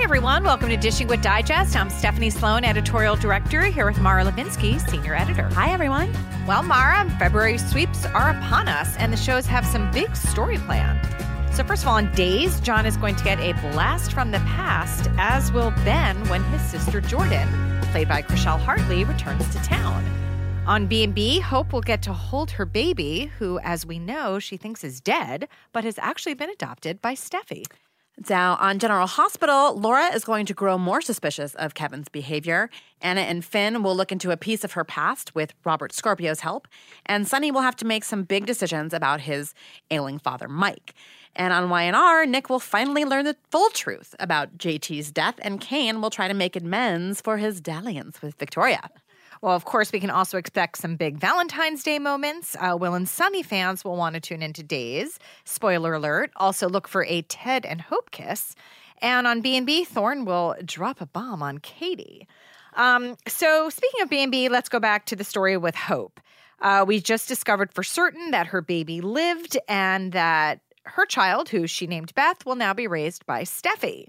Hi, everyone. Welcome to Dishing with Digest. I'm Stephanie Sloan, editorial director, here with Mara Levinsky, senior editor. Hi, everyone. Well, Mara, February sweeps are upon us, and the shows have some big story planned. So, first of all, on Days, John is going to get a blast from the past, as will Ben when his sister Jordan, played by Chrishell Hartley, returns to town. On B&B, Hope will get to hold her baby, who, as we know, she thinks is dead, but has actually been adopted by Steffy. Now, on General Hospital, Laura is going to grow more suspicious of Kevin's behavior. Anna and Finn will look into a piece of her past with Robert Scorpio's help. And Sonny will have to make some big decisions about his ailing father, Mike. And on Y&R, Nick will finally learn the full truth about JT's death, and Cane will try to make amends for his dalliance with Victoria. Well, of course, we can also expect some big Valentine's Day moments. Uh, Will and Sonny fans will want to tune into Days. Spoiler alert. Also look for a Ted and Hope kiss. And on B&B, Thorne will drop a bomb on Katie. Um, so speaking of B&B, let's go back to the story with Hope. Uh, we just discovered for certain that her baby lived and that her child, who she named Beth, will now be raised by Steffy.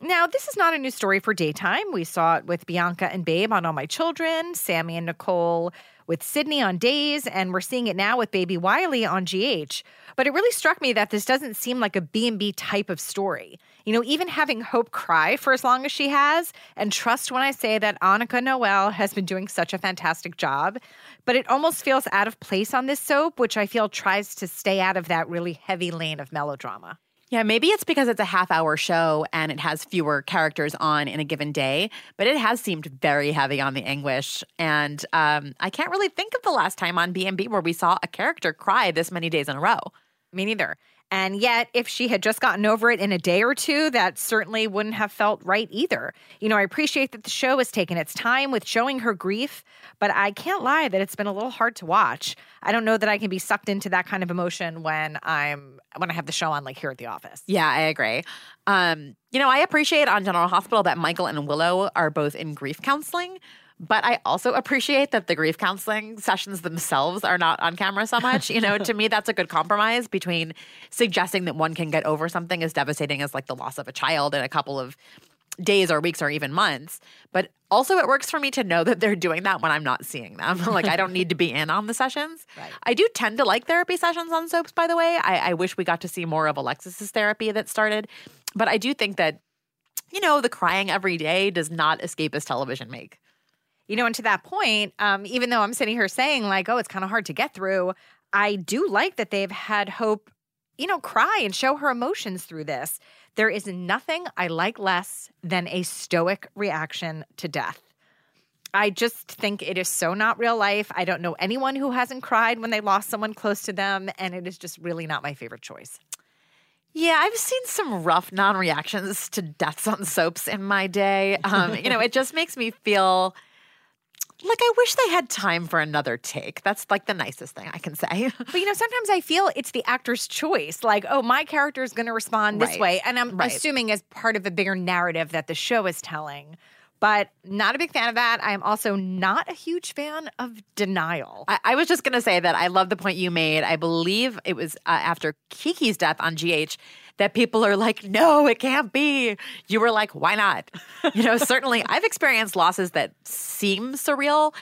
Now, this is not a new story for daytime. We saw it with Bianca and Babe on All My Children, Sami and Nicole with Sydney on Days, and we're seeing it now with baby Wiley on GH. But it really struck me that this doesn't seem like a B&B type of story. You know, even having Hope cry for as long as she has, and trust when I say that Annika Noelle has been doing such a fantastic job, but it almost feels out of place on this soap, which I feel tries to stay out of that really heavy lane of melodrama. Yeah, maybe it's because it's a half hour show and it has fewer characters on in a given day, but it has seemed very heavy on the anguish. And um, I can't really think of the last time on B&B where we saw a character cry this many days in a row. Me neither. And yet, if she had just gotten over it in a day or two, that certainly wouldn't have felt right either. You know, I appreciate that the show has taken its time with showing her grief, but I can't lie that it's been a little hard to watch. I don't know that I can be sucked into that kind of emotion when I'm when I have the show on like here at the office. Yeah, I agree. Um, you know, I appreciate on General Hospital that Michael and Willow are both in grief counseling, but I also appreciate that the grief counseling sessions themselves are not on camera so much. You know, to me, that's a good compromise between suggesting that one can get over something as devastating as like the loss of a child in a couple of days or weeks or even months. But also, it works for me to know that they're doing that when I'm not seeing them. like, I don't need to be in on the sessions. Right. I do tend to like therapy sessions on soaps, by the way. I, I wish we got to see more of Alexis's therapy that started. But I do think that, you know, the crying every day does not escape escapist television make. You know, and to that point, um, even though I'm sitting here saying, like, oh, it's kind of hard to get through, I do like that they've had Hope, you know, cry and show her emotions through this. There is nothing I like less than a stoic reaction to death. I just think it is so not real life. I don't know anyone who hasn't cried when they lost someone close to them, and it is just really not my favorite choice. Yeah, I've seen some rough non reactions to deaths on soaps in my day. Um, you know, it just makes me feel like I wish they had time for another take. That's like the nicest thing I can say. But you know, sometimes I feel it's the actor's choice. Like, oh, my character is going to respond this Right. way, and I'm Right. assuming as part of a bigger narrative that the show is telling. but not a big fan of that. I am also not a huge fan of denial. I, I was just going to say that I love the point you made. I believe it was uh, after Kiki's death on GH that people are like, no, it can't be. You were like, why not? You know, certainly I've experienced losses that seem surreal,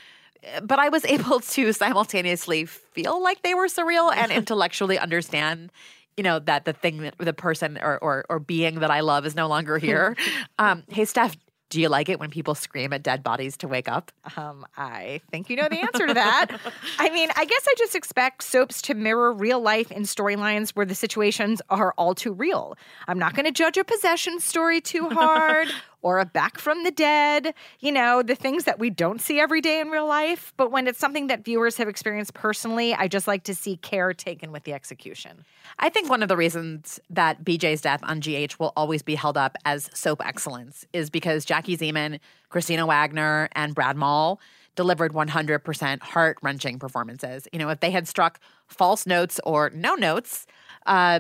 but I was able to simultaneously feel like they were surreal and intellectually understand you know that the thing that the person or or, or being that I love is no longer here. um, hey, Steph, do you like it when people scream at dead bodies to wake up? Um, I think you know the answer to that. I mean, I guess I just expect soaps to mirror real life in storylines where the situations are all too real. I'm not going to judge a possession story too hard or a back from the dead, you know, the things that we don't see every day in real life. But when it's something that viewers have experienced personally, I just like to see care taken with the execution. I think one of the reasons that BJ's death on GH will always be held up as soap excellence is because Jackie Zeman, Kristina Wagner, and Brad Maule delivered 100% heart wrenching performances. You know, if they had struck false notes or no notes, uh,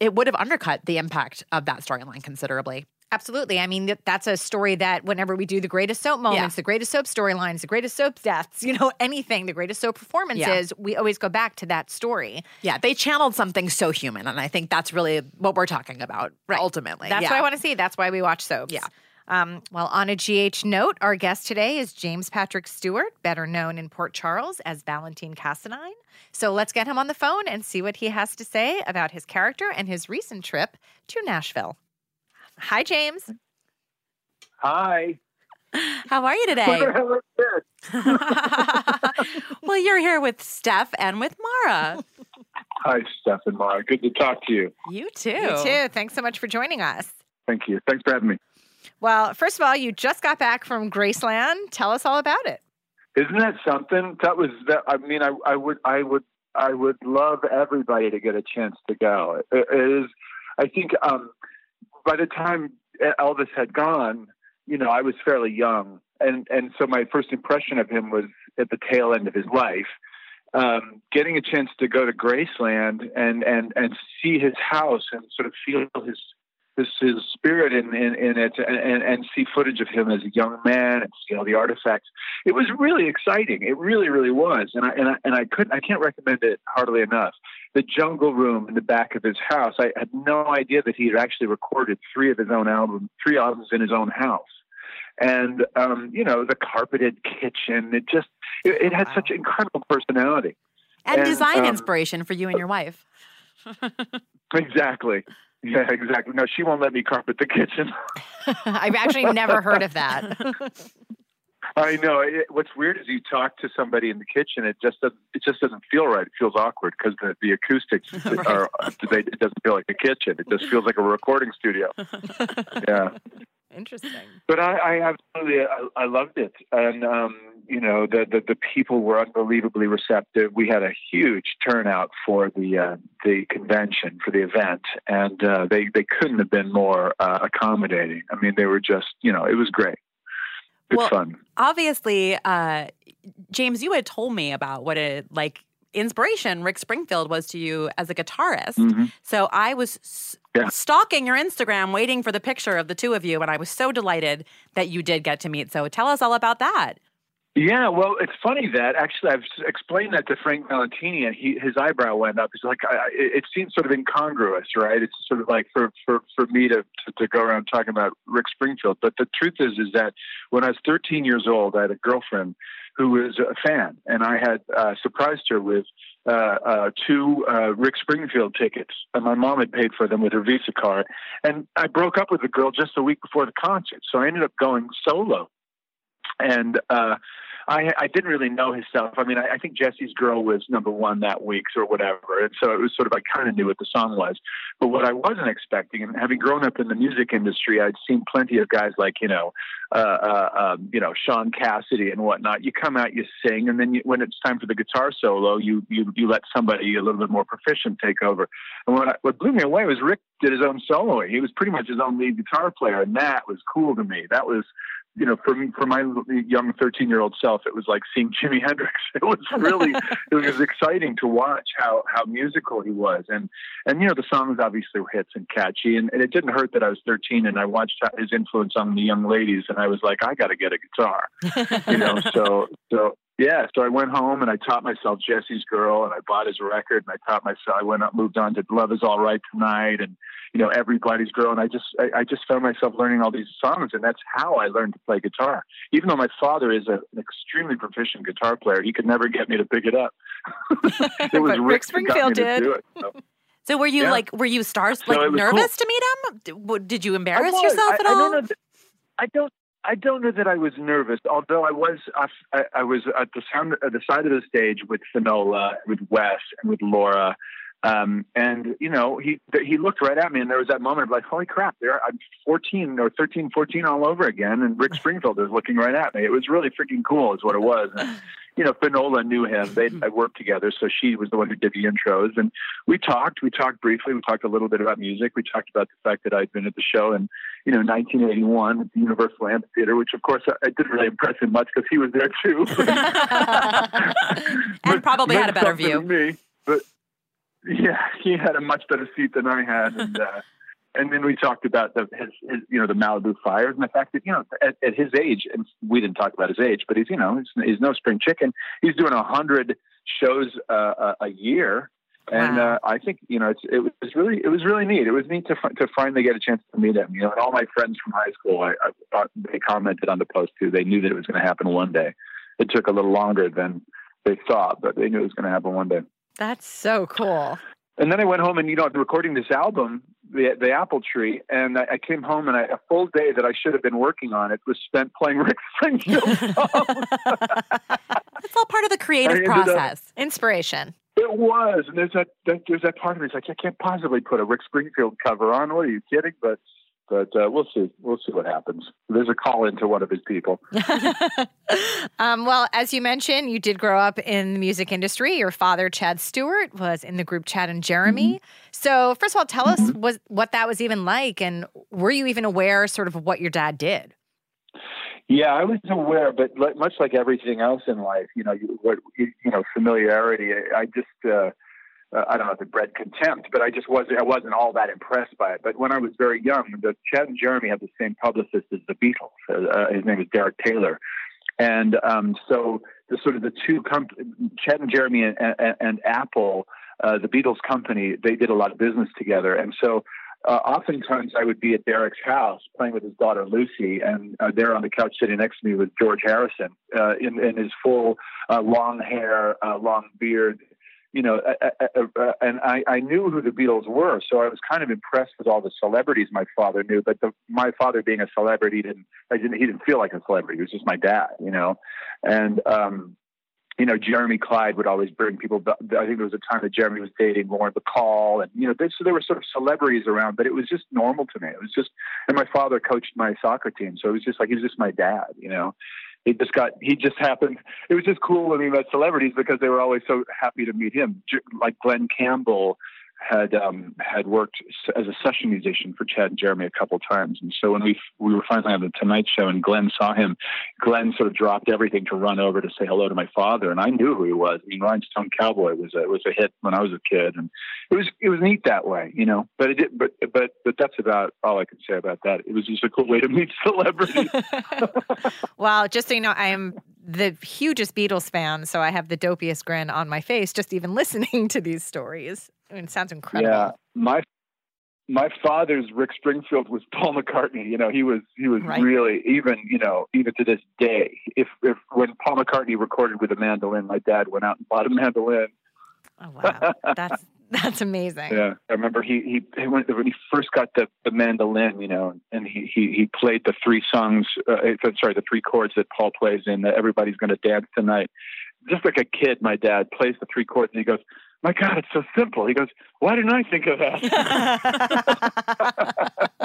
it would have undercut the impact of that storyline considerably. Absolutely. I mean, that's a story that whenever we do the greatest soap moments, yeah. the greatest soap storylines, the greatest soap deaths, you know, anything, the greatest soap performances, yeah. we always go back to that story. Yeah, they channeled something so human. And I think that's really what we're talking about right. ultimately. That's yeah. what I want to see. That's why we watch soaps. Yeah. Um, well, on a GH note, our guest today is James Patrick Stuart, better known in Port Charles as Valentin Cassadine. So let's get him on the phone and see what he has to say about his character and his recent trip to Nashville. Hi, James. Hi. How are you today? well, you're here with Steph and with Mara. Hi, Steph and Mara. Good to talk to you. You too. You too. Thanks so much for joining us. Thank you. Thanks for having me. Well, first of all, you just got back from Graceland. Tell us all about it. Isn't that something? That was that. I mean, I, I would, I would, I would love everybody to get a chance to go. it, it is. I think um, by the time Elvis had gone, you know, I was fairly young, and and so my first impression of him was at the tail end of his life. Um, getting a chance to go to Graceland and and and see his house and sort of feel his his, his spirit in, in, in it and, and see footage of him as a young man and see all the artifacts. It was really exciting. It really, really was. And I, and I, and I couldn't, I can't recommend it hardly enough. The jungle room in the back of his house. I had no idea that he had actually recorded three of his own albums, three albums in his own house. And, um, you know, the carpeted kitchen, it just, it, it had wow. such incredible personality. And, and design um, inspiration for you and your wife. exactly. Yeah, exactly. No, she won't let me carpet the kitchen. I've actually never heard of that. I know. It, what's weird is you talk to somebody in the kitchen, it just doesn't. It just doesn't feel right. It feels awkward because the, the acoustics right. are. They, it doesn't feel like a kitchen. It just feels like a recording studio. yeah. Interesting. But I, I absolutely, I, I loved it, and um, you know, the, the, the people were unbelievably receptive. We had a huge turnout for the uh, the convention for the event, and uh, they they couldn't have been more uh, accommodating. I mean, they were just, you know, it was great. Good well, fun. Obviously, uh, James, you had told me about what it like inspiration Rick Springfield was to you as a guitarist. Mm-hmm. So I was yeah. stalking your Instagram, waiting for the picture of the two of you, and I was so delighted that you did get to meet. So tell us all about that. Yeah, well, it's funny that actually I've explained that to Frank Valentini, and he his eyebrow went up. He's like, I, it, seems sort of incongruous, right? It's sort of like for for for me to, to, to go around talking about Rick Springfield. But the truth is, is that when I was 13 years old, I had a girlfriend who was a fan, and I had uh, surprised her with uh, uh, two uh, Rick Springfield tickets, and my mom had paid for them with her Visa card. And I broke up with the girl just a week before the concert, so I ended up going solo. And uh, I, I didn't really know his stuff. I mean, I, I think Jesse's Girl was number one that week or whatever. And so it was sort of, I kind of knew what the song was. But what I wasn't expecting, and having grown up in the music industry, I'd seen plenty of guys like, you know, uh, uh, um, you know, Sean Cassidy and whatnot. You come out, you sing, and then you, when it's time for the guitar solo, you, you, you let somebody a little bit more proficient take over. And what, I, what blew me away was Rick did his own soloing. He was pretty much his own lead guitar player, and that was cool to me. That was you know, for me, for my young 13 year old self, it was like seeing Jimi Hendrix. It was really, it was exciting to watch how, how musical he was. And, and, you know, the songs obviously were hits and catchy. And, and it didn't hurt that I was 13 and I watched his influence on the young ladies. And I was like, I got to get a guitar, you know, so, so, yeah, so I went home and I taught myself Jesse's Girl and I bought his record and I taught myself, I went up, moved on to Love is All Right Tonight and, you know, Everybody's Girl. And I just, I, I just found myself learning all these songs and that's how I learned to play guitar. Even though my father is a, an extremely proficient guitar player, he could never get me to pick it up. it was Rick, Rick Springfield did. It, so. so. were you yeah. like, were you stars like so nervous cool. to meet him? Did you embarrass yourself at I, all? I don't, I don't I don't know that I was nervous, although I was. I, I was at the sound, at the side of the stage with Finola, with Wes, and with Laura, um, and you know, he he looked right at me, and there was that moment of like, "Holy crap! There, I'm 14 or 13, 14 all over again." And Rick Springfield is looking right at me. It was really freaking cool, is what it was. And, you know, Finola knew him. They I worked together, so she was the one who did the intros, and we talked. We talked briefly. We talked a little bit about music. We talked about the fact that I'd been at the show in, you know, 1981 at the Universal Amphitheater, which of course I, didn't really impress him much because he was there too. and probably had a better view. Me, but yeah, he had a much better seat than I had, and. Uh, and then we talked about the his, his, you know the Malibu fires and the fact that you know at, at, his age and we didn't talk about his age but he's you know he's, he's no spring chicken. He's doing a hundred shows uh, a, a year. And wow. uh, I think you know it's, it was really it was really neat. It was neat to to finally get a chance to meet him. You know and all my friends from high school I, I thought they commented on the post too. They knew that it was going to happen one day. It took a little longer than they thought but they knew it was going to happen one day. That's so cool and then I went home and you know I'm recording this album the the apple tree, and I, I came home and I, a full day that I should have been working on it was spent playing Rick Springfield songs. it's all part of the creative process, up, inspiration. It was, and there's that, that there's that part of me. It's like I can't possibly put a Rick Springfield cover on. What are you kidding? But but uh, we'll see. We'll see what happens. There's a call into one of his people. um, well, as you mentioned, you did grow up in the music industry. Your father, Chad Stuart, was in the group Chad and Jeremy. Mm-hmm. So, first of all, tell mm-hmm. us was what that was even like, and were you even aware, sort of, of what your dad did? Yeah, I was aware, but much like everything else in life, you know, you, you know, familiarity. I just. Uh, uh, I don't know if it bred contempt, but I just wasn't I wasn't all that impressed by it. But when I was very young, the Chad and Jeremy had the same publicist as the Beatles. Uh, uh his name is Derek Taylor, and um, so the sort of the two comp- Chad and Jeremy and, and, and Apple, uh, the Beatles company, they did a lot of business together, and so. Uh, oftentimes, I would be at Derek's house playing with his daughter Lucy, and uh, there on the couch sitting next to me was George Harrison in, in his full long hair, long beard, you know, and I, I knew who the Beatles were, so I was kind of impressed with all the celebrities my father knew. But the, my father, being a celebrity, didn't I didn't he didn't feel like a celebrity. He was just my dad, you know, and um, you know, Jeremy Clyde would always bring people. I think there was a time that Jeremy was dating Lauren Bacall, and you know, so there were sort of celebrities around, but it was just normal to me. It was just, and my father coached my soccer team, so it was just like he was just my dad, you know he just got he just happened it was just cool when we met celebrities because they were always so happy to meet him. Like glen campbell had um, had worked as a session musician for Chad and Jeremy a couple times, and so when we we were finally on the Tonight Show and Glen saw him, Glen sort of dropped everything to run over to say hello to my father, and I knew who he was. I mean, Rhinestone Cowboy was a was a hit when I was a kid, and it was it was neat that way, you know. But it did, but but but that's about all I can say about that. It was just a cool way to meet celebrities. well, just so you know, I am the hugest Beatles fan, so I have the dopiest grin on my face just even listening to these stories. I mean, it sounds incredible. Yeah, my my father's Rick Springfield was Paul McCartney. You know, he was he was right. really even you know even to this day. If if when Paul McCartney recorded with a mandolin, my dad went out and bought a mandolin. Oh wow, that's that's amazing. Yeah, I remember he he, he went, when he first got the, the mandolin, you know, and he he, he played the three songs. Uh, sorry, the three chords that Paul plays in. That Everybody's going to dance tonight. Just like a kid, my dad plays the three chords, and he goes, "My God, it's so simple." He goes, "Why didn't I think of that?"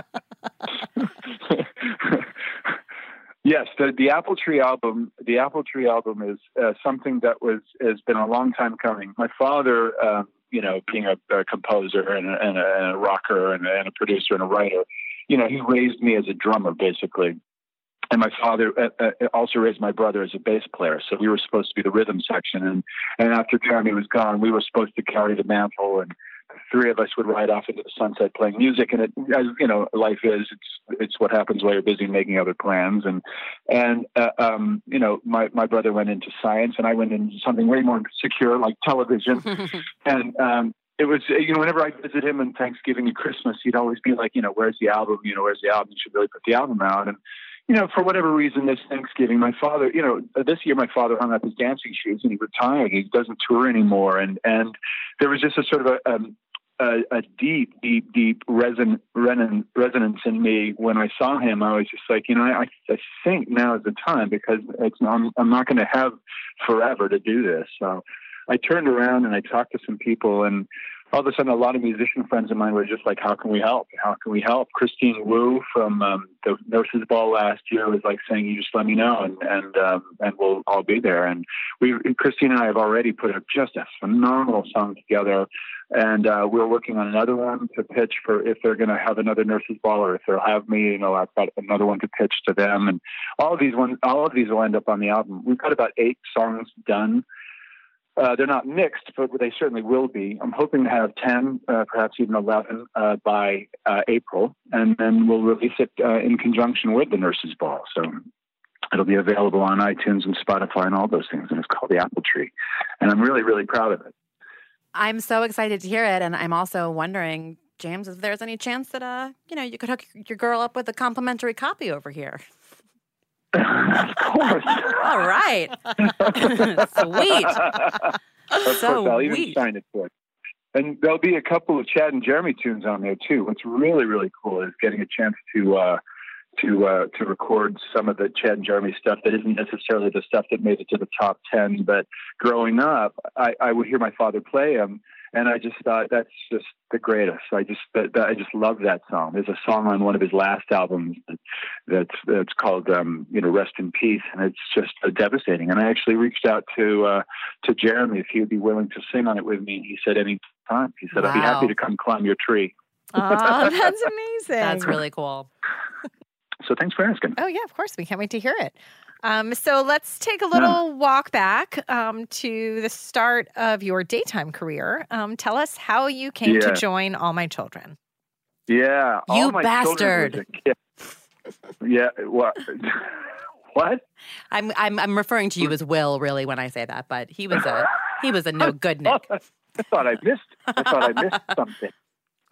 Yes, the the Apple Tree album. The Apple Tree album is uh, something that was has been a long time coming. My father, um, you know, being a, a composer and a, and, a, and a rocker and a, and a producer and a writer, you know, he raised me as a drummer basically. And my father uh, uh, also raised my brother as a bass player. So we were supposed to be the rhythm section. And, and after Jeremy was gone, we were supposed to carry the mantle and the three of us would ride off into the sunset playing music. And it, as you know, life is, it's, it's what happens while you're busy making other plans. And, and, uh, um, you know, my, my brother went into science and I went into something way more secure like television. and, um, it was you know whenever I visit him on Thanksgiving and Christmas, he'd always be like, you know, where's the album? You know, where's the album? You should really put the album out. And you know, for whatever reason, this Thanksgiving, my father, you know, this year my father hung up his dancing shoes and he retired. He doesn't tour anymore, and and there was just a sort of a um, a, a deep, deep, deep reson, reson, resonance in me when I saw him. I was just like, you know, I, I think now is the time because it's I'm, I'm not going to have forever to do this. So I turned around and I talked to some people and all of a sudden, a lot of musician friends of mine were just like, "How can we help? How can we help?" Christine Wu from um, the Nurses Ball last year was like saying, "You just let me know, and and um, and we'll all be there." And we, Christine and I, have already put a, just a phenomenal song together, and uh, we're working on another one to pitch for if they're going to have another Nurses Ball or if they'll have me. You know, I've got another one to pitch to them, and all of these ones, all of these will end up on the album. We've got about eight songs done uh, they're not mixed, but they certainly will be. I'm hoping to have 10, uh, perhaps even 11 uh, by uh, April, and then we'll release it uh, in conjunction with the Nurses Ball. So it'll be available on iTunes and Spotify and all those things, and it's called The Apple Tree. And I'm really, really proud of it. I'm so excited to hear it, and I'm also wondering, James, if there's any chance that uh, you know, you could hook your girl up with a complimentary copy over here. Of course. All right. Sweet. Of so course, I'll even sweet. sign it for it. And there'll be a couple of Chad and Jeremy tunes on there too. What's really, really cool is getting a chance to uh, to uh, to record some of the Chad and Jeremy stuff that isn't necessarily the stuff that made it to the top ten. But growing up, I, I would hear my father play them, and I just thought that's just the greatest. I just that, that, I just love that song. There's a song on one of his last albums that, that's that's called um, you know Rest in Peace, and it's just uh, devastating. And I actually reached out to uh, to Jeremy if he would be willing to sing on it with me. He said any time. He said I'd be happy to come climb your tree. Oh, that's amazing. That's really cool. So thanks for asking. Oh, yeah, of course. We can't wait to hear it. Um, so let's take a little walk back um, to the start of your daytime career. Um, tell us how you came to join All My Children. Yeah, all You my bastard. was a kid. Yeah, what? what? I'm I'm I'm referring to you as Will, really, when I say that, but he was a he was a no good Nick. I thought I missed. I thought I missed something.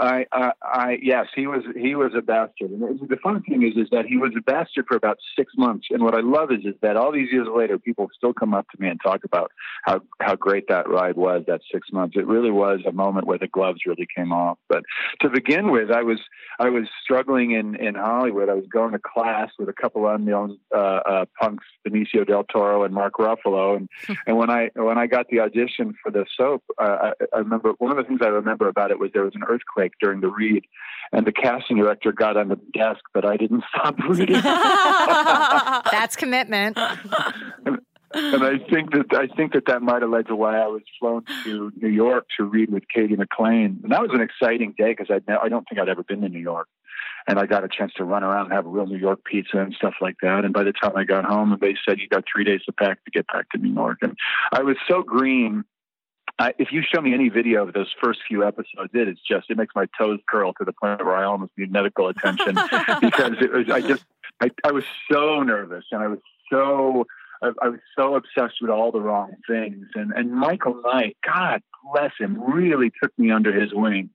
I, I, I, yes, he was, he was a bastard. And the fun thing is, is that he was a bastard for about six months. And what I love is, is that all these years later, people still come up to me and talk about how, how great that ride was. That six months, it really was a moment where the gloves really came off. But to begin with, I was, I was struggling in, in Hollywood. I was going to class with a couple of unknown uh, uh, punks, Benicio del Toro and Mark Ruffalo, and and when I when I got the audition for the soap, uh, I, I remember one of the things I remember about it was there was an earthquake during the read, and the casting director got on the desk, but I didn't stop reading. That's commitment. and I think that I think that that might have led to why I was flown to New York to read with Katie McLean, and that was an exciting day because I I don't think I'd ever been to New York, and I got a chance to run around and have a real New York pizza and stuff like that. And by the time I got home, they said you got three days to pack to get back to New York, and I was so green. I, if you show me any video of those first few episodes, it is just it makes my toes curl to the point where I almost need medical attention because it was I just I, I was so nervous and I was so I, I was so obsessed with all the wrong things. And and Michael Knight, God bless him, really took me under his wing.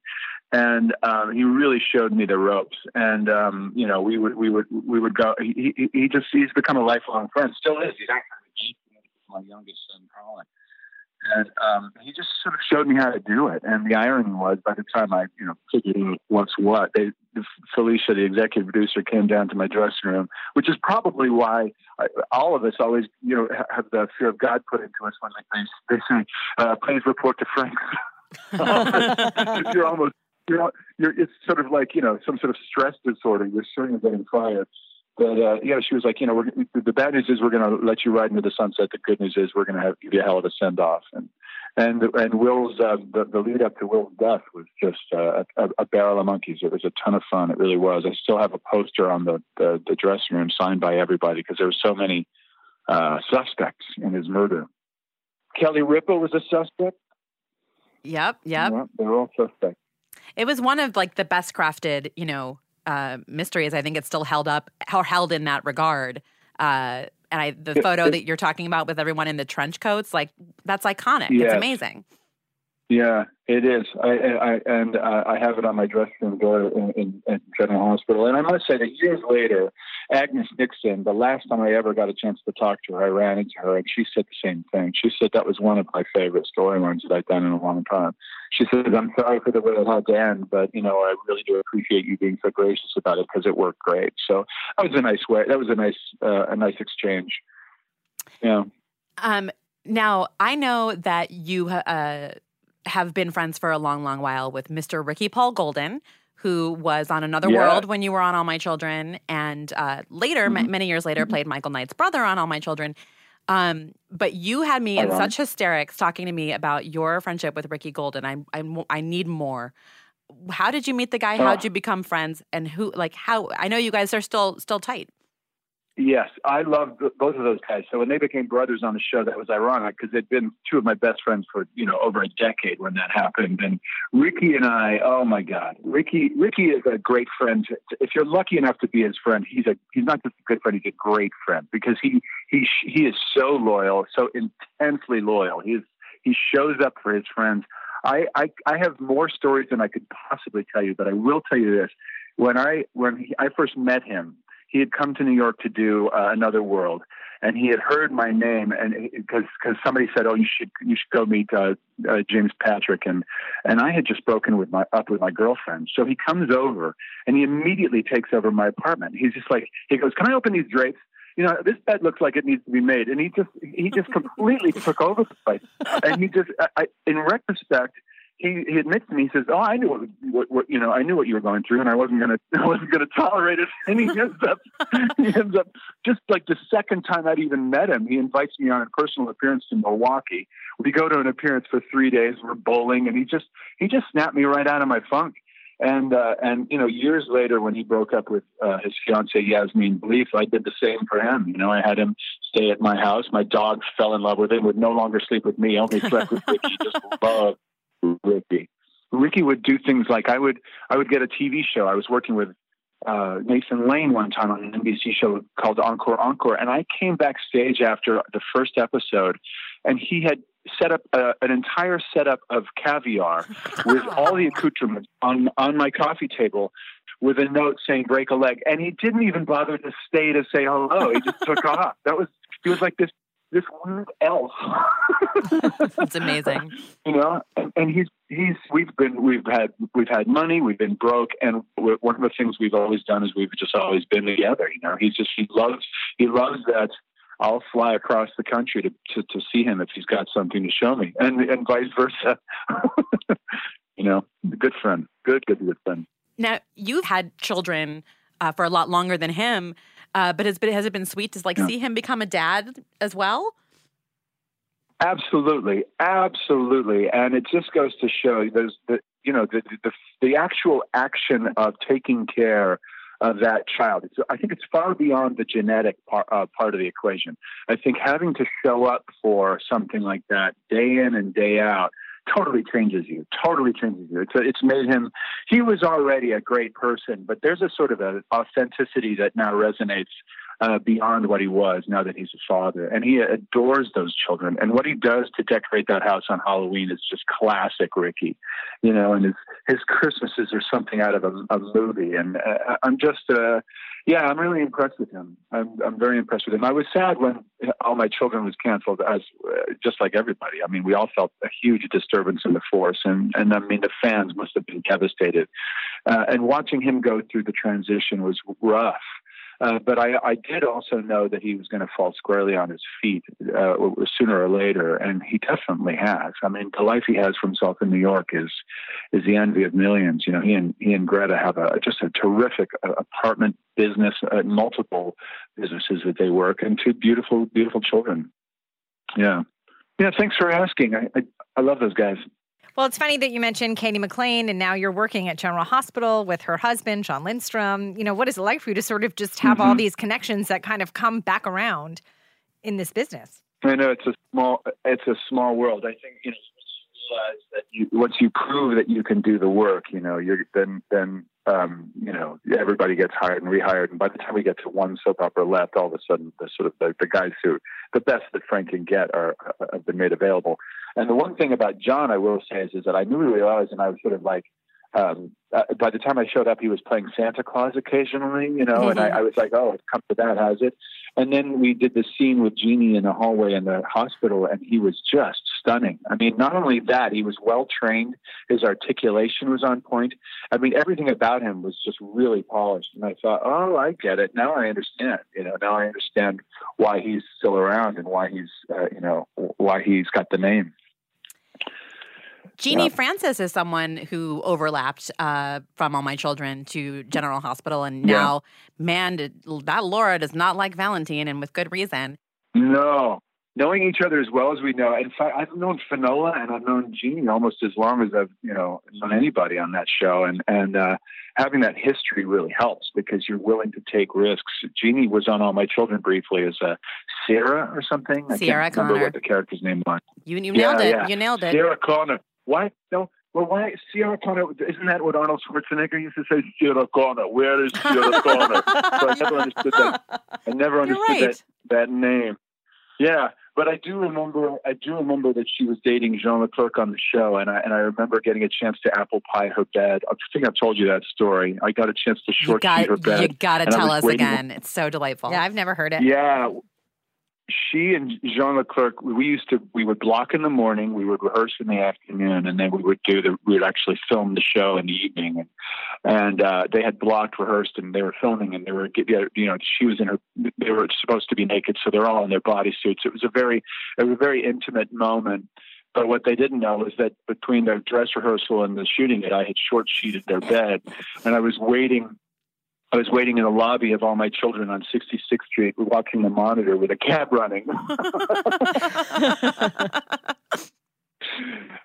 And um, he really showed me the ropes. And um, you know, we would we would we would go. He, he he just he's become a lifelong friend. Still is. He's actually my youngest son, Colin. And um, he just sort of showed me how to do it. And the irony was, by the time I, you know, figured out what's what, they, Felicia, the executive producer, came down to my dressing room, which is probably why I, all of us always, you know, have the fear of God put into us when they, they say, uh, "Please report to Frank." you're almost, you're, you're, it's sort of like you know some sort of stress disorder. You're certainly getting fired. But uh, yeah, she was like, you know, we're, the bad news is we're going to let you ride into the sunset. The good news is we're going to have give you a hell of a send off. And and and Will's uh, the the lead up to Will's death was just uh, a, a barrel of monkeys. It was a ton of fun. It really was. I still have a poster on the the, the dressing room signed by everybody because there were so many uh, suspects in his murder. Kelly Ripa was a suspect. Yep, yep. Yeah, they were all suspects. It was one of like the best crafted, you know, uh, mysteries. I think it's still held up or held in that regard. Uh, and I, the photo that you're talking about with everyone in the trench coats, like that's iconic. Yes. It's amazing. Yeah, it is. I, I and uh, I have it on my dressing room door in, in, in, General Hospital. And I must say that years later, Agnes Nixon, the last time I ever got a chance to talk to her, I ran into her, and she said the same thing. She said that was one of my favorite storylines that I've done in a long time. She said, "I'm sorry for the way it had to end, but you know, I really do appreciate you being so gracious about it because it worked great." So that was a nice way. That was a nice, uh, a nice exchange. Yeah. Um. Now I know that you. Uh, have been friends for a long, long while with Mr. Ricky Paul Goldin, who was on Another Yeah. World when you were on All My Children, and uh, later, Mm-hmm. ma- many years later, played Michael Knight's brother on All My Children. Um, but you had me in Ironic. such hysterics talking to me about your friendship with Ricky Goldin. I, I, I need more. How did you meet the guy? How Oh. did you become friends? And who, like, how? I know you guys are still still tight. Yes, I love both of those guys. So when they became brothers on the show, that was ironic because they'd been two of my best friends for you know over a decade when that happened. And Ricky and I, oh my God, Ricky, Ricky is a great friend. If you're lucky enough to be his friend, he's a he's not just a good friend, he's a great friend because he he he is so loyal, so intensely loyal. He's he shows up for his friends. I, I I have more stories than I could possibly tell you, but I will tell you this: when I when he, I first met him, he had come to New York to do uh, Another World, and he had heard my name, and because because somebody said, "Oh, you should you should go meet uh, uh, James Patrick," and and I had just broken with my up with my girlfriend, so he comes over and he immediately takes over my apartment. He's just like he goes, "Can I open these drapes?" You know, this bed looks like it needs to be made, and he just he just completely took over the place, and he just I, I, in retrospect he, he admits to me. He says, "Oh, I knew what, what, what you know. I knew what you were going through, and I wasn't gonna I wasn't gonna tolerate it." And he ends up he ends up just like the second time I'd even met him, he invites me on a personal appearance to Milwaukee. We go to an appearance for three days. We're bowling, and he just he just snapped me right out of my funk. And uh, and you know, years later, when he broke up with uh, his fiancee Yasmine Bleeth, I did the same for him. You know, I had him stay at my house. My dog fell in love with him. Would no longer sleep with me. Only slept with Ricky. Just loved Ricky. Ricky would do things like I would I would get a TV show. I was working with uh, Nathan Lane one time on an NBC show called Encore Encore, and I came backstage after the first episode, and he had set up a, an entire setup of caviar with all the accoutrements on on my coffee table with a note saying break a leg and he didn't even bother to stay to say hello he just took off that was he was like this this weird elf It's amazing. you know and, and he's he's we've been we've had we've had money we've been broke and one of the things we've always done is we've just always been together you know he's just he loves he loves that I'll fly across the country to, to, to see him if he's got something to show me, and and vice versa. you know, good friend, good, good, good friend. Now you've had children uh, for a lot longer than him, uh, but has, been, has it been sweet to like Yeah. see him become a dad as well? Absolutely, absolutely, and it just goes to show there's the you know the the, the actual action of taking care of that child. It's, I think it's far beyond the genetic part, uh, part of the equation. I think having to show up for something like that day in and day out totally changes you. Totally changes you. It's it's made him. He was already a great person, but there's a sort of an authenticity that now resonates uh, beyond what he was now that he's a father. And he adores those children. And what he does to decorate that house on Halloween is just classic Ricky, you know, and his, his Christmases are something out of a, a movie. And uh, I'm just, uh, yeah, I'm really impressed with him. I'm, I'm very impressed with him. I was sad when All My Children was canceled, as uh, just like everybody. I mean, we all felt a huge disturbance in the force, and and I mean, the fans must have been devastated. Uh, and watching him go through the transition was rough. Uh, but I, I did also know that he was going to fall squarely on his feet uh, sooner or later, and he definitely has. I mean, the life he has for himself in New York is is the envy of millions. You know, he and he and Greta have a just a terrific uh, apartment business, uh, multiple businesses that they work, and two beautiful, beautiful children. Yeah, yeah. Thanks for asking. I, I I love those guys. Well, it's funny that you mentioned Katie McLean, and now you're working at General Hospital with her husband, John Lindstrom. You know, what is it like for you to sort of just have Mm-hmm. all these connections that kind of come back around in this business? I know it's a small it's a small world. I think you know once you realize that you once you prove that you can do the work, you know, you're then then um, you know everybody gets hired and rehired, and by the time we get to one soap opera left, all of a sudden the sort of the, the guys who the best that Frank can get are have been made available. And the one thing about John, I will say, is, is that I knew who he was, and I was sort of like. Um, uh, by the time I showed up, he was playing Santa Claus occasionally, you know, and I, I was like, "Oh, it's come to that, has it?" And then we did the scene with Genie in the hallway in the hospital, and he was just stunning. I mean, not only that, he was well trained. His articulation was on point. I mean, everything about him was just really polished. And I thought, oh, I get it. Now I understand. You know, now I understand why he's still around and why he's, uh, you know, why he's got the name. Genie Yeah. Francis is someone who overlapped uh, from All My Children to General Hospital, and Yeah. now, man, did, that Laura does not like Valentin, and with good reason. No. Knowing each other as well as we know. In fact, I've known Finola and I've known Genie almost as long as I've, you know, known anybody on that show. And, and, uh, having that history really helps because you're willing to take risks. Genie was on All My Children briefly as a Sarah or something. I Sierra can't remember Connor. what the character's name was. You, you Yeah, nailed it. yeah. You nailed it. Sarah Connor. Why? No. Well, why Sierra Connor? Isn't that what Arnold Schwarzenegger used to say? Sierra Connor. Where is Sierra Connor? So I never understood that. I never understood right. that that name. Yeah, but I do remember. I do remember that she was dating Jean Leclerc on the show, and I and I remember getting a chance to apple pie her bed. I think I've told you that story. I got a chance to You short got, her bed. you got to tell us waiting- again. It's so delightful. Yeah, I've never heard it. Yeah. She and Jean Leclerc, we used to, we would block in the morning, we would rehearse in the afternoon, and then we would do the, we would actually film the show in the evening. And, and uh, they had blocked, rehearsed, and they were filming, and they were, you know, she was in her, they were supposed to be naked, so they're all in their bodysuits. It was a very, it was a very intimate moment. But what they didn't know is that between their dress rehearsal and the shooting it, I had short sheeted their bed, and I was waiting I was waiting in the lobby of all my children on 66th Street, watching the monitor with a cab running.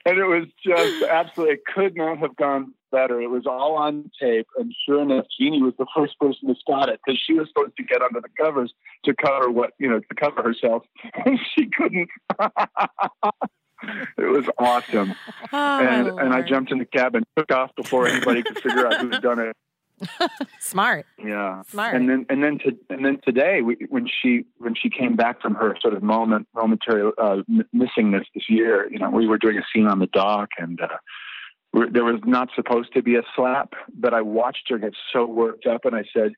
and it was just absolutely, it could not have gone better. It was all on tape. And sure enough, Genie was the first person to spot it because she was supposed to get under the covers to cover what, you know, to cover herself. And she couldn't. it was awesome. Oh, and, and I jumped in the cab and took off before anybody could figure out who'd done it. Smart. Yeah. Smart. And then and then to, and then today we, when she when she came back from her sort of moment momentary uh, m- missingness this year, you know, we were doing a scene on the dock and uh, there was not supposed to be a slap, but I watched her get so worked up and I said,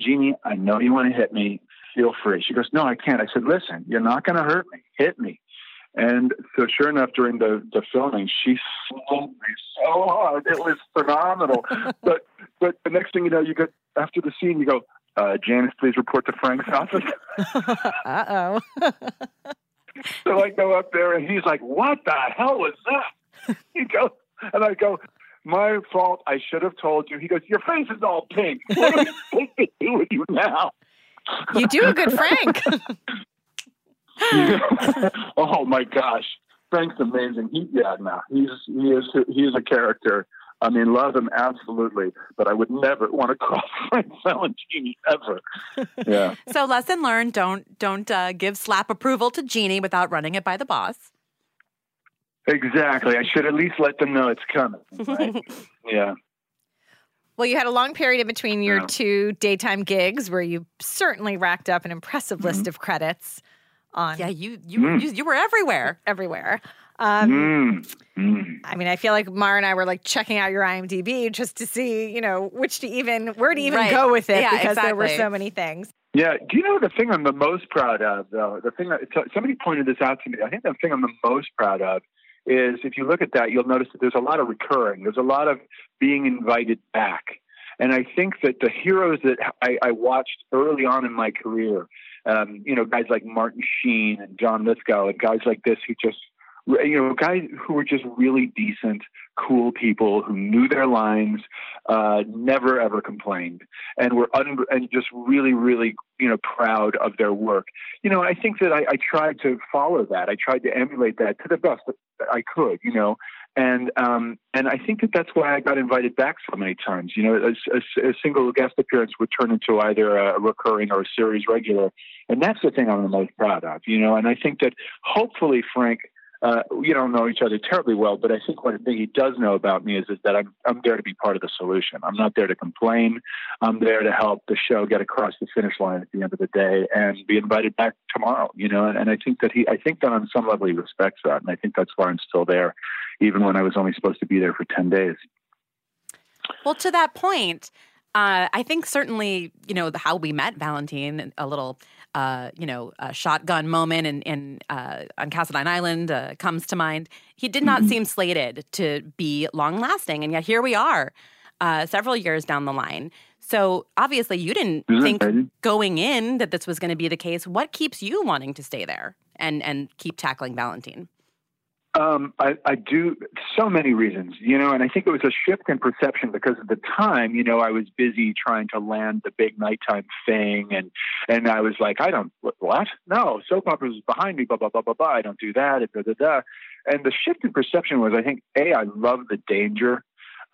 "Genie, I know you want to hit me. Feel free." She goes, "No, I can't." I said, "Listen, you're not going to hurt me. Hit me." And so, sure enough, during the, the filming, she slammed me so hard. It was phenomenal. but but the next thing you know, you get after the scene, you go, uh, Janice, please report to Frank's office. Uh oh. so I go up there, and he's like, "What the hell was that?" He goes, and I go, "My fault. I should have told you." He goes, "Your face is all pink. What are I supposed to do with you now?" you do a good Frank. oh my gosh, Frank's amazing. He yeah, no, he's he is he is a character. I mean, love him absolutely, but I would never want to cross Frank Valentini ever. Yeah, So lesson learned: don't don't uh, give slap approval to Genie without running it by the boss. exactly. I should at least let them know it's coming. Right? yeah. Well, you had a long period in between your Yeah. two daytime gigs where you certainly racked up an impressive Mm-hmm. list of credits on Yeah, you you Mm. you, you were everywhere. everywhere. Um, Mm, mm. I mean, I feel like Mara and I were like checking out your IMDb just to see, you know, which to even, where to even Right. go with it Yeah, because there were so many things. Yeah. Do you know the thing I'm the most proud of, though? The thing that somebody pointed this out to me. I think the thing I'm the most proud of is if you look at that, you'll notice that there's a lot of recurring. There's a lot of being invited back. And I think that the heroes that I, I watched early on in my career, um, you know, guys like Martin Sheen and John Lithgow and guys like this who just, you know, guys who were just really decent, cool people who knew their lines, uh, never ever complained, and were un- and just really, really, you know, proud of their work. You know, I think that I, I tried to follow that. I tried to emulate that to the best that I could, you know. And um, and I think that that's why I got invited back so many times. You know, a, a, a single guest appearance would turn into either a recurring or a series regular, and that's the thing I'm the most proud of. You know, and I think that hopefully Frank uh, we don't know each other terribly well, but I think one thing he does know about me is, is that I'm, I'm there to be part of the solution. I'm not there to complain. I'm there to help the show get across the finish line at the end of the day and be invited back tomorrow, you know, and, and I think that he, I think that on some level he respects that. And I think that's why I'm still there, even when I was only supposed to be there for 10 days. Well, to that point, uh, I think certainly, you know, the, how we met Valentin, a little uh, you know, a shotgun moment in, in uh, on Cassadine Island uh, comes to mind. He did not mm-hmm. seem slated to be long lasting, and yet here we are, uh, several years down the line. So obviously, you didn't think going in that this was going to be the case. What keeps you wanting to stay there and and keep tackling Valentin? Um, I, I, do so many reasons, you know, and I think it was a shift in perception because at the time, you know, I was busy trying to land the big nighttime thing, and and I was like, I don't what? No, soap operas is behind me, blah blah blah blah blah. I don't do that, da da da. And the shift in perception was, I think, a, I love the danger.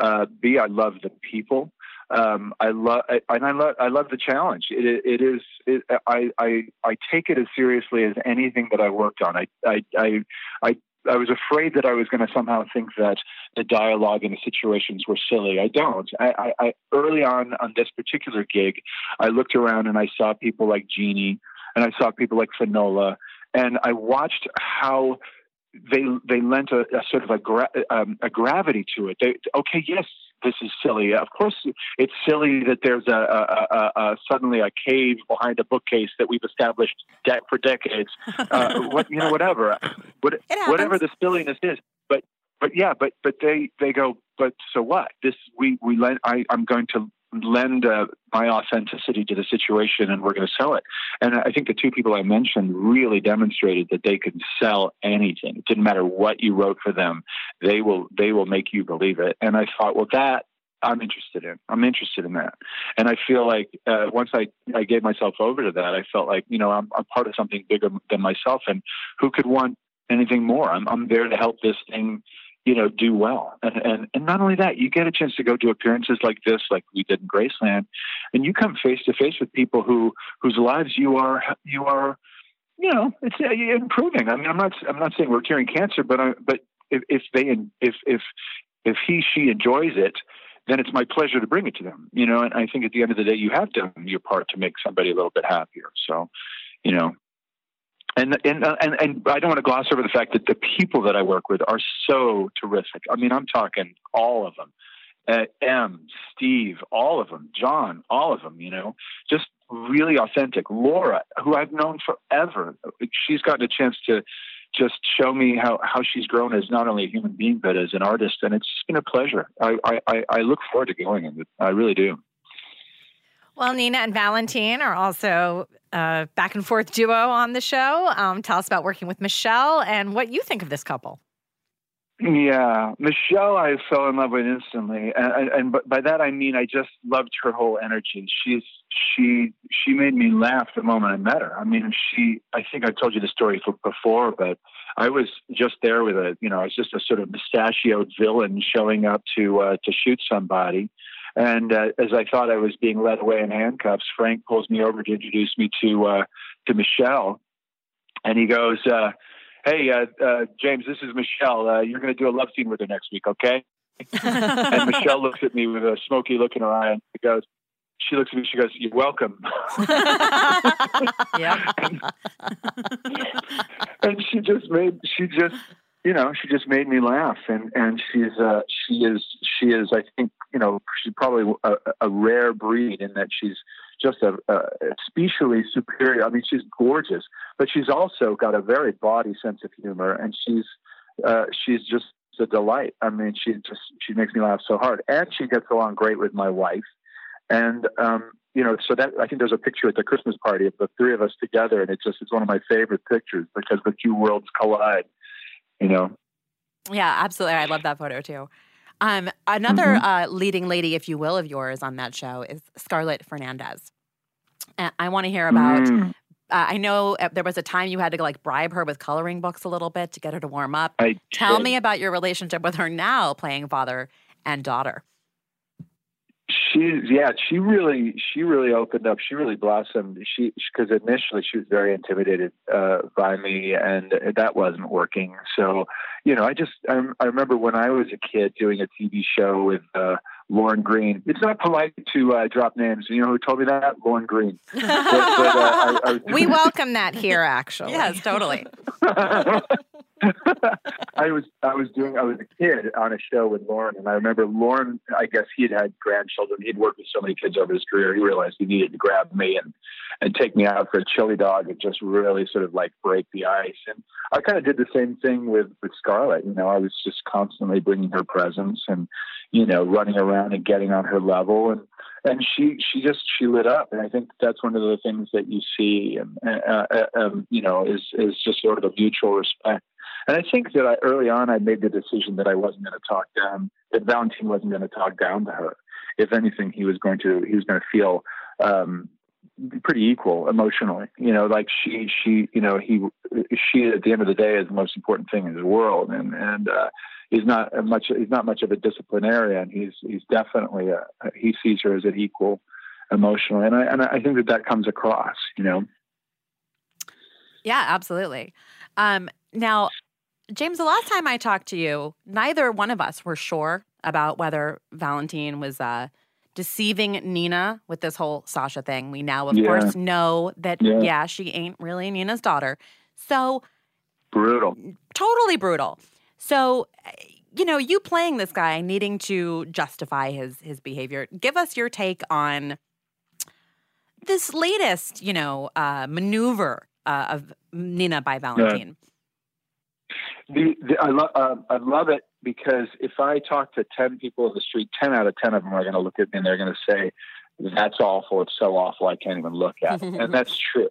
Uh, B, I love the people. Um, I love and I love I love the challenge. It, it is it, I, I I take it as seriously as anything that I worked on. I I I, I I was afraid that I was going to somehow think that the dialogue and the situations were silly. I don't. I, I, I early on on this particular gig, I looked around and I saw people like Genie and I saw people like Finola, and I watched how they they lent a, a sort of a, gra- um, a gravity to it. They, okay, yes, this is silly. Of course, it's silly that there's a, a, a, a suddenly a cave behind a bookcase that we've established de- for decades. Uh, what you know, whatever, what, whatever the silliness is. But but yeah, but but they they go. But so what? This we we lend. I I'm going to lend uh, my authenticity to the situation and we're going to sell it. And I think the two people I mentioned really demonstrated that they could sell anything. It didn't matter what you wrote for them. They will, they will make you believe it. And I thought, well, that I'm interested in. I'm interested in that. And I feel like uh, once I, I gave myself over to that, I felt like, you know, I'm, I'm part of something bigger than myself and who could want anything more? I'm, I'm there to help this thing you know, do well. And, and, and not only that, you get a chance to go to appearances like this, like we did in Graceland, and you come face to face with people who, whose lives you are, you are, you know, it's uh, improving. I mean, I'm not, I'm not saying we're curing cancer, but, I, but if, if they, if, if, if he, she enjoys it, then it's my pleasure to bring it to them, you know, and I think at the end of the day, you have done your part to make somebody a little bit happier. So, you know, and and uh, and and I don't want to gloss over the fact that the people that I work with are so terrific. I mean, I'm talking all of them. Uh, M, Steve, all of them, John, all of them, you know, just really authentic. Laura, who I've known forever, she's gotten a chance to just show me how, how she's grown as not only a human being, but as an artist. And it's been a pleasure. I, I, I look forward to going, I really do. Well, Nina and Valentin are also a back and forth duo on the show. Um, tell us about working with Michelle and what you think of this couple. Yeah, Michelle, I fell in love with instantly, and, and, and by that I mean I just loved her whole energy. She's she she made me laugh the moment I met her. I mean, she I think I told you the story before, but I was just there with a you know I was just a sort of mustachioed villain showing up to uh, to shoot somebody, and uh, as I thought I was being led away in handcuffs, Frank pulls me over to introduce me to uh, to Michelle, and he goes, uh, "Hey, uh, uh, James, this is Michelle. Uh, you're going to do a love scene with her next week, okay?" and Michelle looks at me with a smoky look in her eye and she goes, she looks at me. She goes, "You're welcome." yeah. and, and she just made. She just you know, she just made me laugh, and and she's uh, she is she is I think you know she's probably a, a rare breed in that she's just a, a specially superior. I mean, she's gorgeous, but she's also got a very body sense of humor, and she's uh, she's just a delight. I mean, she just she makes me laugh so hard, and she gets along great with my wife, and um, you know, so that I think there's a picture at the Christmas party of the three of us together, and it's just it's one of my favorite pictures because the two worlds collide you know? Yeah, absolutely. I love that photo too. Um, another mm-hmm. uh, leading lady, if you will, of yours on that show is Scarlett Fernandez. And I want to hear about mm. Uh, I know uh, there was a time you had to like bribe her with coloring books a little bit to get her to warm up. I Tell did. me about your relationship with her now, playing father and daughter. She yeah she really she really opened up. She really blossomed. She because initially she was very intimidated uh by me and that wasn't working. So you know i just I, I remember when i was a kid doing a tv show with uh lorne greene. It's not polite to uh drop names. You know who told me that? Lauren green. But, but, uh, I, I was We welcome that here, actually. Yes, totally. I was I was doing I was a kid on a show with Lorne, and I remember Lorne. I guess he had had grandchildren. He'd worked with so many kids over his career. He realized he needed to grab me and and take me out for a chili dog and just really sort of like break the ice. And I kind of did the same thing with with Scarlett. You know, I was just constantly bringing her presents and you know running around and getting on her level and and she she just she lit up and i think that's one of the things that you see and uh, uh, um, you know is is just sort of a mutual respect and i think that I, early on i made the decision that i wasn't going to talk down that valentin wasn't going to talk down to her if anything he was going to he was going to feel um pretty equal emotionally you know like she she you know he she at the end of the day is the most important thing in his world and and uh he's not much he's not much of a disciplinarian. He's he's definitely a he sees her as an equal emotionally, and I and I think that that comes across. You know, Yeah, absolutely. Um, now, James, the last time I talked to you, neither one of us were sure about whether Valentin was uh, deceiving Nina with this whole Sasha thing. We now, of Yeah. course, know that, Yeah. yeah, she ain't really Nina's daughter. So, brutal. totally brutal. So, you know, you playing this guy, needing to justify his his behavior. Give us your take on this latest, you know, uh, maneuver uh, of Nina by Valentin. The, the, I love uh, I love it because if I talk to ten people in the street, ten out of ten of them are going to look at me and they're going to say, "That's awful. It's so awful. I can't even look at it," and that's true.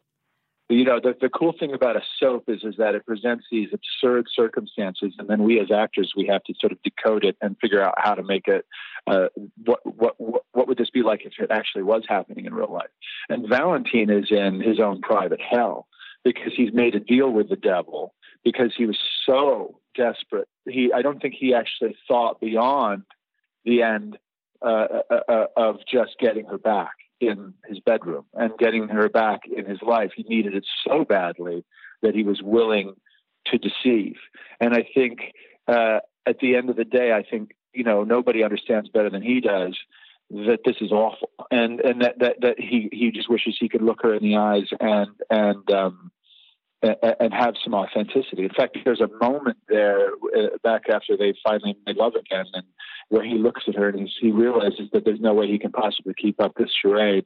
You know, the, the cool thing about a soap is is that it presents these absurd circumstances, and then we as actors we have to sort of decode it and figure out how to make it. Uh, what what what what would this be like if it actually was happening in real life? And Valentin is in his own private hell because he's made a deal with the devil because he was so desperate. He I don't think he actually thought beyond the end uh, uh, uh, of just getting her back in his bedroom and getting her back in his life. He needed it so badly that he was willing to deceive. And I think uh, at the end of the day, I think you know nobody understands better than he does that this is awful, and and that that, that he he just wishes he could look her in the eyes and and um, and have some authenticity. In fact, there's a moment there uh, back after they finally made love again, and where he looks at her and he realizes that there's no way he can possibly keep up this charade,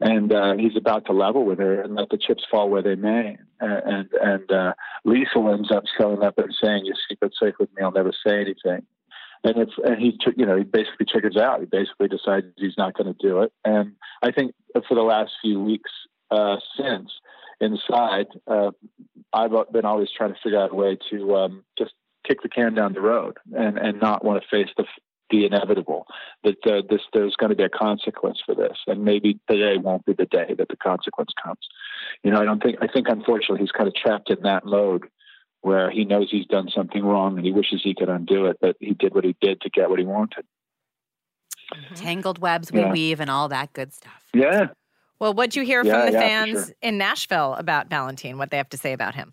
and uh, he's about to level with her and let the chips fall where they may. And and, uh, Lisa ends up showing up and saying, "Your secret's safe with me. I'll never say anything." And it's and he you know he basically chickens out. He basically decides he's not going to do it. And I think for the last few weeks uh, since inside, uh, I've been always trying to figure out a way to um, just kick the can down the road and, and not want to face the the inevitable. That uh, this there's going to be a consequence for this, and maybe today won't be the day that the consequence comes. You know, I don't think I think unfortunately he's kind of trapped in that mode where he knows he's done something wrong and he wishes he could undo it, but he did what he did to get what he wanted. Tangled webs we Yeah. weave and all that good stuff. Yeah. Well, what'd you hear Yeah, from the yeah, fans sure. in Nashville about Valentin? What they have to say about him?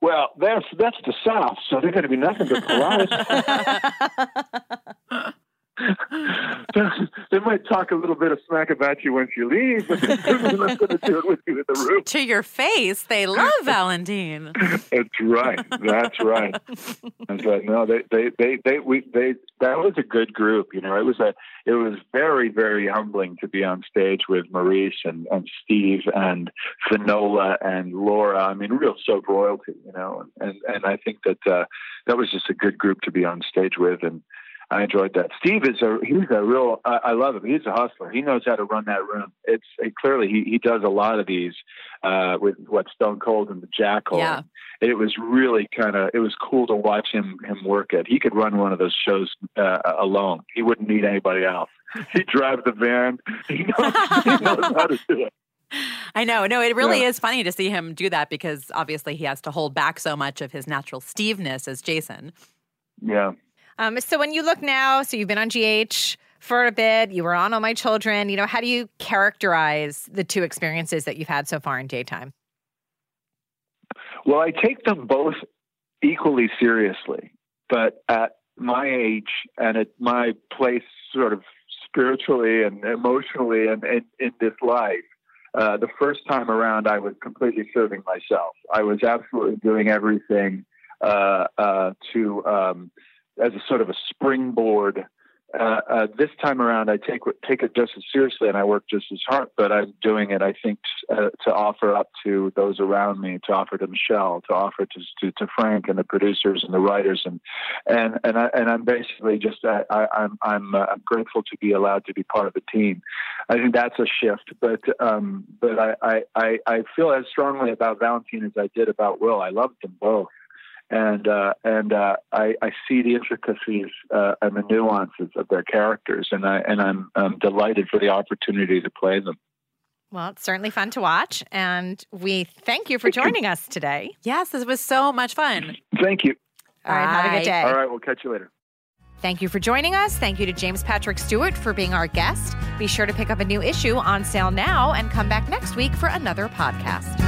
Well, that's that's the South, so they're going to be nothing but polite. they might talk a little bit of smack about you once you leave, but they're not going to do it with you in the room. To your face, they love Valentin. That's right. That's right. That's right. No, they, they, they, they, we, they, that was a good group. You know, it was a, it was very, very humbling to be on stage with Maurice and, and Steve and Finola and Laura. I mean, real soap royalty, you know, and, and I think that, uh, that was just a good group to be on stage with. And, I enjoyed that. Steve is a he's a real I, I love him. He's a hustler. He knows how to run that room. It's it, clearly he he does a lot of these uh, with what Stone Cold and the Jackal. Yeah. It was really kind of it was cool to watch him him work it. He could run one of those shows uh, alone. He wouldn't need anybody else. He drives the van. He knows, he knows how to do it. I know. No, it really Yeah. is funny to see him do that because obviously he has to hold back so much of his natural Steveness as Jason. Yeah. Um, so when you look now, so you've been on GH for a bit, you were on All My Children. You know, how do you characterize the two experiences that you've had so far in daytime? Well, I take them both equally seriously, but at my age and at my place, sort of spiritually and emotionally, and in, in this life, uh, the first time around, I was completely serving myself. I was absolutely doing everything uh, uh, to um, as a sort of a springboard. Uh, uh, this time around, I take take it just as seriously, and I work just as hard. But I'm doing it, I think, uh, to offer up to those around me, to offer to Michelle, to offer to, to to Frank and the producers and the writers, and and and I and I'm basically just I, I, I'm I'm uh, I'm grateful to be allowed to be part of the team. I think that's a shift, but um, but I, I I I feel as strongly about Valentin as I did about Will. I loved them both and uh, and uh, I, I see the intricacies uh, and the nuances of their characters, and I and I'm, I'm delighted for the opportunity to play them. Well, it's certainly fun to watch, and we thank you for joining us today. Yes, this was so much fun. Thank you. All right, have a good day. All right, we'll catch you later. Thank you for joining us. Thank you to James Patrick Stuart for being our guest. Be sure to pick up a new issue on sale now and come back next week for another podcast.